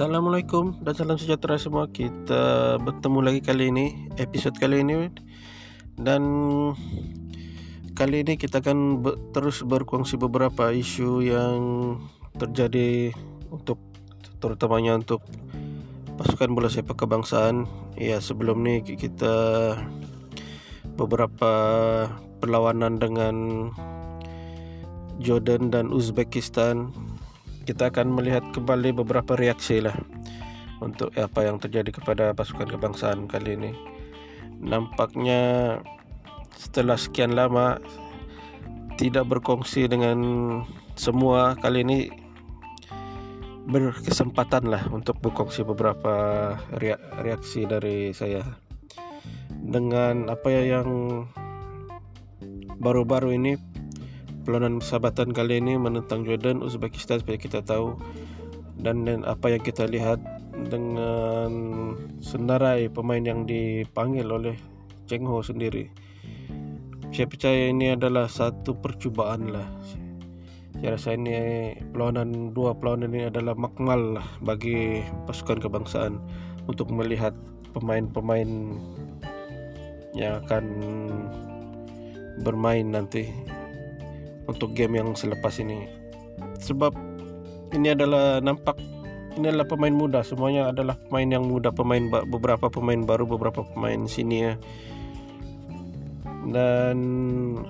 Assalamualaikum dan salam sejahtera semua. Kita bertemu lagi kali ini, episod kali ini dan kali ini kita akan ber, terus berkongsi beberapa isu yang terjadi untuk terutamanya untuk pasukan bola sepak kebangsaan. Ya, sebelum ni kita beberapa perlawanan dengan Jordan dan Uzbekistan kita akan melihat kembali beberapa reaksi lah untuk apa yang terjadi kepada pasukan kebangsaan kali ini. Nampaknya setelah sekian lama tidak berkongsi dengan semua kali ini berkesempatan lah untuk berkongsi beberapa reaksi dari saya dengan apa yang baru-baru ini perlawanan persahabatan kali ini menentang Jordan Uzbekistan supaya kita tahu dan, dan apa yang kita lihat dengan senarai pemain yang dipanggil oleh Cheng Ho sendiri. Saya percaya ini adalah satu percubaan lah. Saya rasa ini perlawanan dua perlawanan ini adalah makmal lah bagi pasukan kebangsaan untuk melihat pemain-pemain yang akan bermain nanti untuk game yang selepas ini. Sebab ini adalah nampak ini adalah pemain muda. Semuanya adalah pemain yang muda pemain beberapa pemain baru beberapa pemain sini ya dan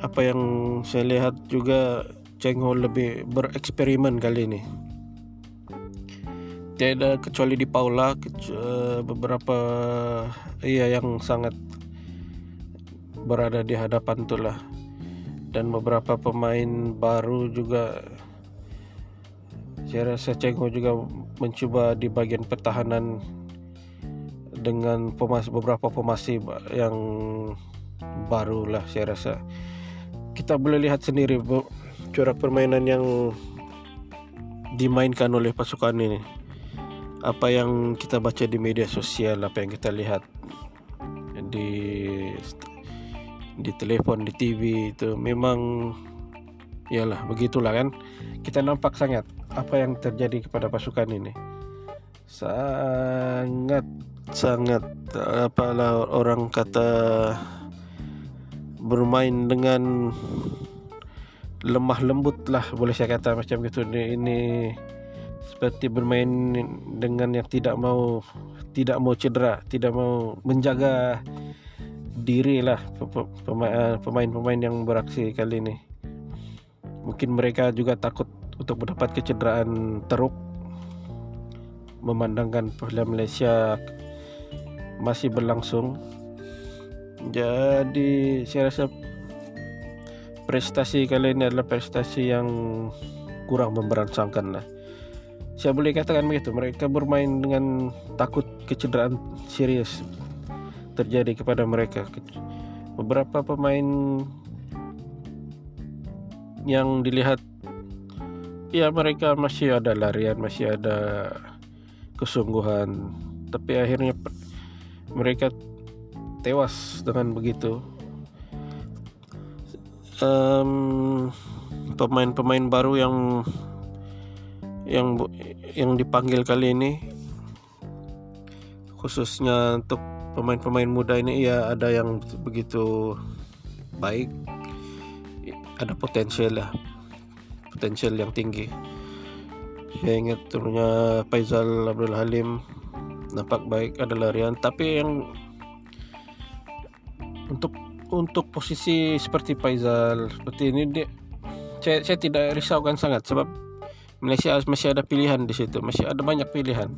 apa yang saya lihat juga Cheng Ho lebih bereksperimen kali ini. Tiada kecuali di Paula beberapa iya yang sangat berada di hadapan itulah dan beberapa pemain baru juga saya rasa Cengho juga mencuba di bagian pertahanan dengan pemas beberapa pemasi yang baru lah saya rasa. Kita boleh lihat sendiri corak permainan yang dimainkan oleh pasukan ini. Apa yang kita baca di media sosial apa yang kita lihat di di telepon di TV itu memang iyalah begitulah kan. Kita nampak sangat apa yang terjadi kepada pasukan ini. Sangat sangat apalah orang kata bermain dengan lemah lembut lah boleh saya kata macam gitu. Ini, ini seperti bermain dengan yang tidak mau tidak mau cedera tidak mau menjaga diri lah eh, pemain-pemain yang beraksi kali ini. Mungkin mereka juga takut untuk mendapat kecederaan teruk memandangkan Piala Malaysia masih berlangsung. Jadi saya rasa prestasi kali ini adalah prestasi yang kurang memberangsangkan lah. Saya boleh katakan begitu. Mereka bermain dengan takut kecederaan serius terjadi kepada mereka. Beberapa pemain yang dilihat ya mereka masih ada larian, masih ada kesungguhan, tapi akhirnya mereka tewas dengan begitu. Um, pemain-pemain baru yang yang yang dipanggil kali ini khususnya untuk pemain-pemain muda ini ya ada yang begitu baik ada potensial lah. Potensial yang tinggi. Saya ingat turunnya Faisal Abdul Halim nampak baik ada larian. Tapi yang untuk untuk posisi seperti Faisal seperti ini dia saya, saya tidak risaukan sangat sebab Malaysia masih ada pilihan di situ. Masih ada banyak pilihan.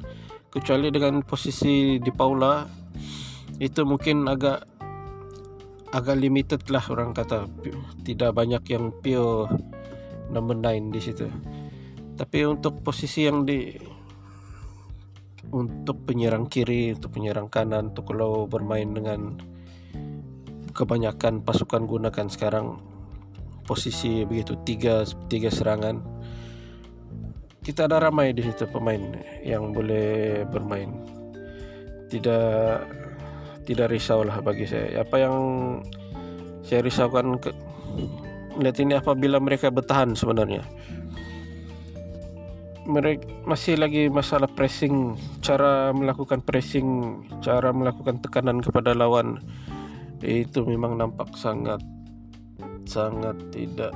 Kecuali dengan posisi di Paula itu mungkin agak agak limited lah orang kata. Tidak banyak yang pure number 9 di situ. Tapi untuk posisi yang di untuk penyerang kiri untuk penyerang kanan untuk kalau bermain dengan kebanyakan pasukan gunakan sekarang posisi begitu tiga tiga serangan kita ada ramai di situ pemain yang boleh bermain. Tidak tidak risau lah bagi saya. Apa yang saya risaukan ke, lihat ini apabila mereka bertahan sebenarnya. Mereka masih lagi masalah pressing cara melakukan pressing cara melakukan tekanan kepada lawan. Itu memang nampak sangat sangat tidak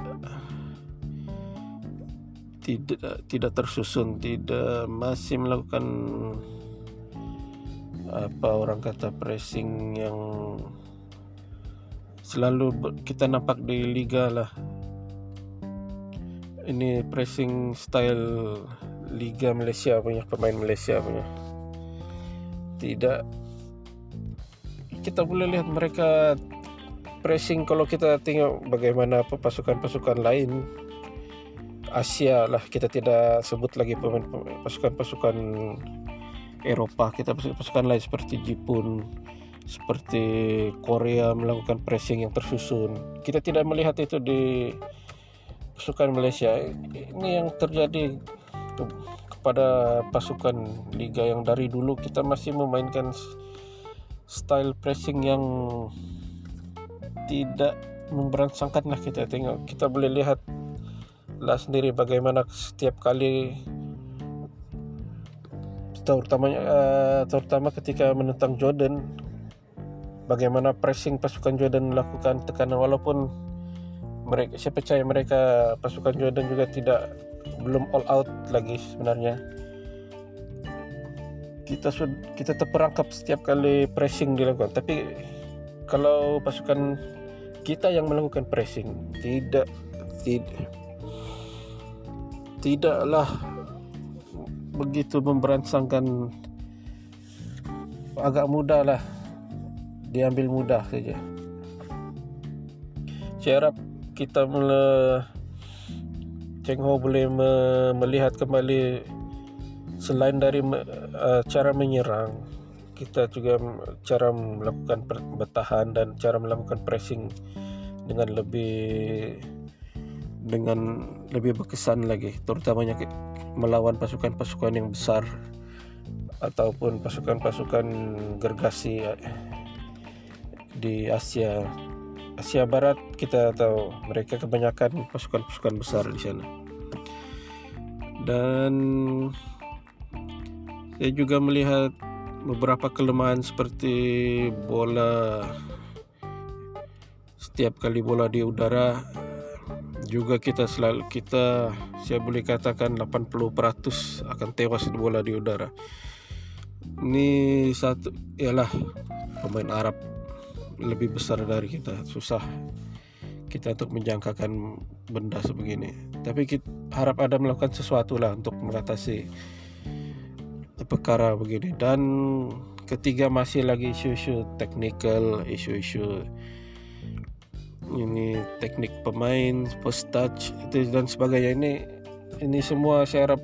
tidak tidak tersusun tidak masih melakukan apa orang kata pressing yang selalu kita nampak di liga lah. Ini pressing style liga Malaysia punya pemain Malaysia punya. Tidak. Kita boleh lihat mereka pressing kalau kita tengok bagaimana pasukan-pasukan lain. Asia lah kita tidak sebut lagi pemain pasukan-pasukan Eropa kita pasukan lain seperti Jepun seperti Korea melakukan pressing yang tersusun. Kita tidak melihat itu di pasukan Malaysia. Ini yang terjadi kepada pasukan liga yang dari dulu. Kita masih memainkan style pressing yang tidak memberangsangkan lah kita. Tengok kita boleh lihat lah sendiri bagaimana setiap kali terutamanya uh, terutama ketika menentang Jordan. Bagaimana pressing pasukan Jordan melakukan tekanan walaupun mereka saya percaya mereka pasukan Jordan juga tidak belum all out lagi sebenarnya. Kita kita terperangkap setiap kali pressing dilakukan. Tapi kalau pasukan kita yang melakukan pressing tidak tidak tidaklah begitu memberansangkan agak mudah lah. Diambil mudah saja. Saya harap kita mula Cheng Ho boleh me, melihat kembali selain dari uh, cara menyerang kita juga cara melakukan bertahan dan cara melakukan pressing dengan lebih dengan lebih berkesan lagi terutamanya melawan pasukan-pasukan yang besar ataupun pasukan-pasukan gergasi eh, di Asia Asia Barat kita tahu mereka kebanyakan pasukan-pasukan besar di sana. Dan saya juga melihat beberapa kelemahan seperti bola setiap kali bola di udara juga kita selalu kita saya boleh katakan 80% akan tewas di bola di udara. Ini satu ialah pemain Arab lebih besar dari kita. Susah kita untuk menjangkakan benda sebegini. Tapi kita harap ada melakukan sesuatu lah untuk mengatasi perkara begini. Dan ketiga masih lagi isu-isu technical isu-isu ini teknik pemain post touch itu dan sebagainya. Ini ini semua saya harap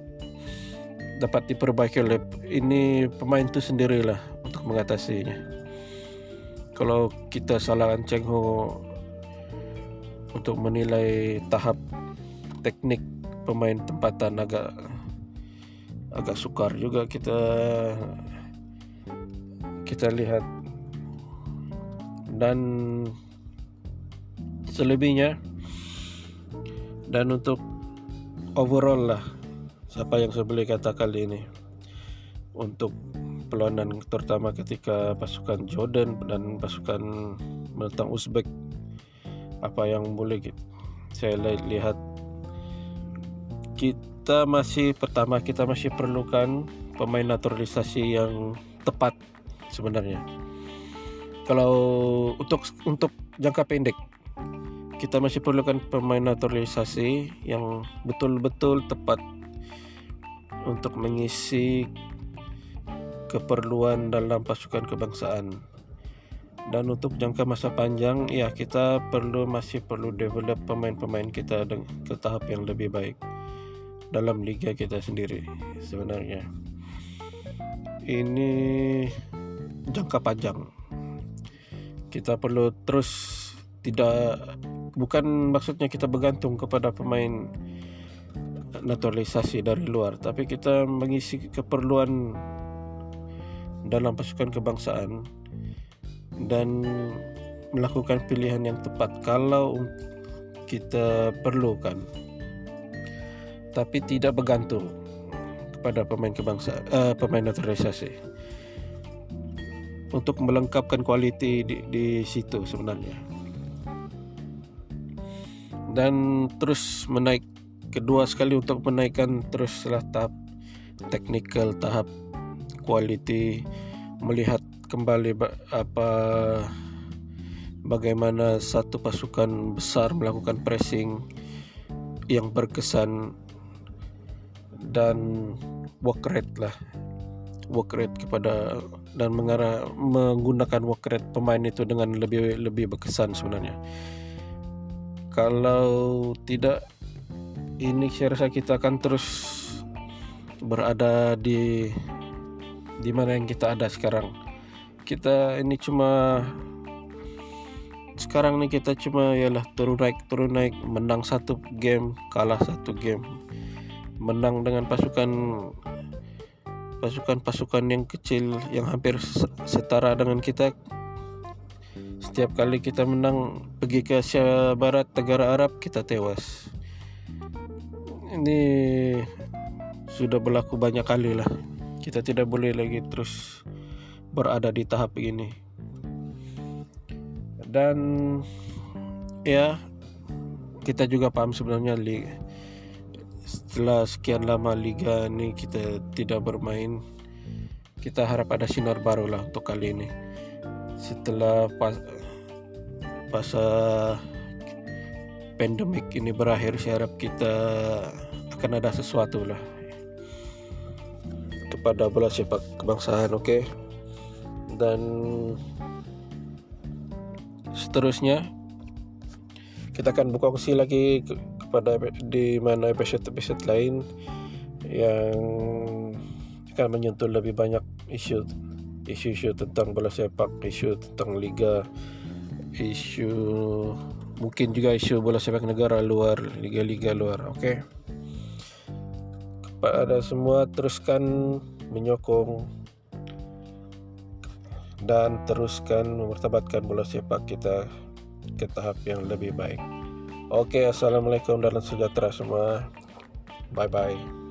dapat diperbaiki oleh ini pemain itu sendirilah untuk mengatasinya. Kalau kita salahkan Cheng Ho untuk menilai tahap teknik pemain tempatan agak agak sukar juga kita kita lihat. Dan selebihnya. Dan untuk overall lah siapa yang saya boleh kata kali ini. Untuk perlawanan terutama ketika pasukan Jordan dan pasukan menentang Uzbek apa yang boleh saya lihat? Kita masih pertama kita masih perlukan pemain naturalisasi yang tepat sebenarnya. Kalau untuk untuk jangka pendek kita masih perlukan pemain naturalisasi yang betul-betul tepat untuk mengisi keperluan dalam pasukan kebangsaan. Dan untuk jangka masa panjang, ya kita perlu masih perlu develop pemain-pemain kita ke tahap yang lebih baik dalam liga kita sendiri sebenarnya. Ini jangka panjang. Kita perlu terus tidak bukan maksudnya kita bergantung kepada pemain naturalisasi dari luar, tapi kita mengisi keperluan dalam pasukan kebangsaan dan melakukan pilihan yang tepat kalau kita perlukan. Tapi tidak bergantung kepada pemain kebangsa uh, pemain naturalisasi. Untuk melengkapkan kualiti di, di situ sebenarnya dan terus menaik kedua sekali untuk menaikkan terus setelah tahap technical tahap quality melihat kembali apa bagaimana satu pasukan besar melakukan pressing yang berkesan dan work rate lah. Work rate kepada dan mengarah menggunakan work rate pemain itu dengan lebih lebih berkesan sebenarnya kalau tidak ini saya rasa kita akan terus berada di di mana yang kita ada sekarang. Kita ini cuma sekarang nih kita cuma yalah turun naik turun naik menang satu game kalah satu game. Menang dengan pasukan pasukan-pasukan yang kecil yang hampir setara dengan kita setiap kali kita menang pergi ke Asia Barat negara Arab kita tewas. Ini sudah berlaku banyak kali lah. Kita tidak boleh lagi terus berada di tahap ini. Dan ya kita juga paham sebenarnya liga setelah sekian lama liga ini kita tidak bermain kita harap ada sinar baru lah untuk kali ini setelah pas masa pandemik ini berakhir saya harap kita akan ada sesuatu lah kepada bola sepak kebangsaan oke okay? dan seterusnya kita akan opsi lagi ke, kepada di mana episode-episode lain yang akan menyentuh lebih banyak isu isu-isu tentang bola sepak, isu tentang liga, isu mungkin juga isu bola sepak negara luar, liga-liga luar. Oke. Okay? Kepada semua teruskan menyokong dan teruskan memertabatkan bola sepak kita ke tahap yang lebih baik. Oke, assalamualaikum dan sejahtera semua. Bye bye.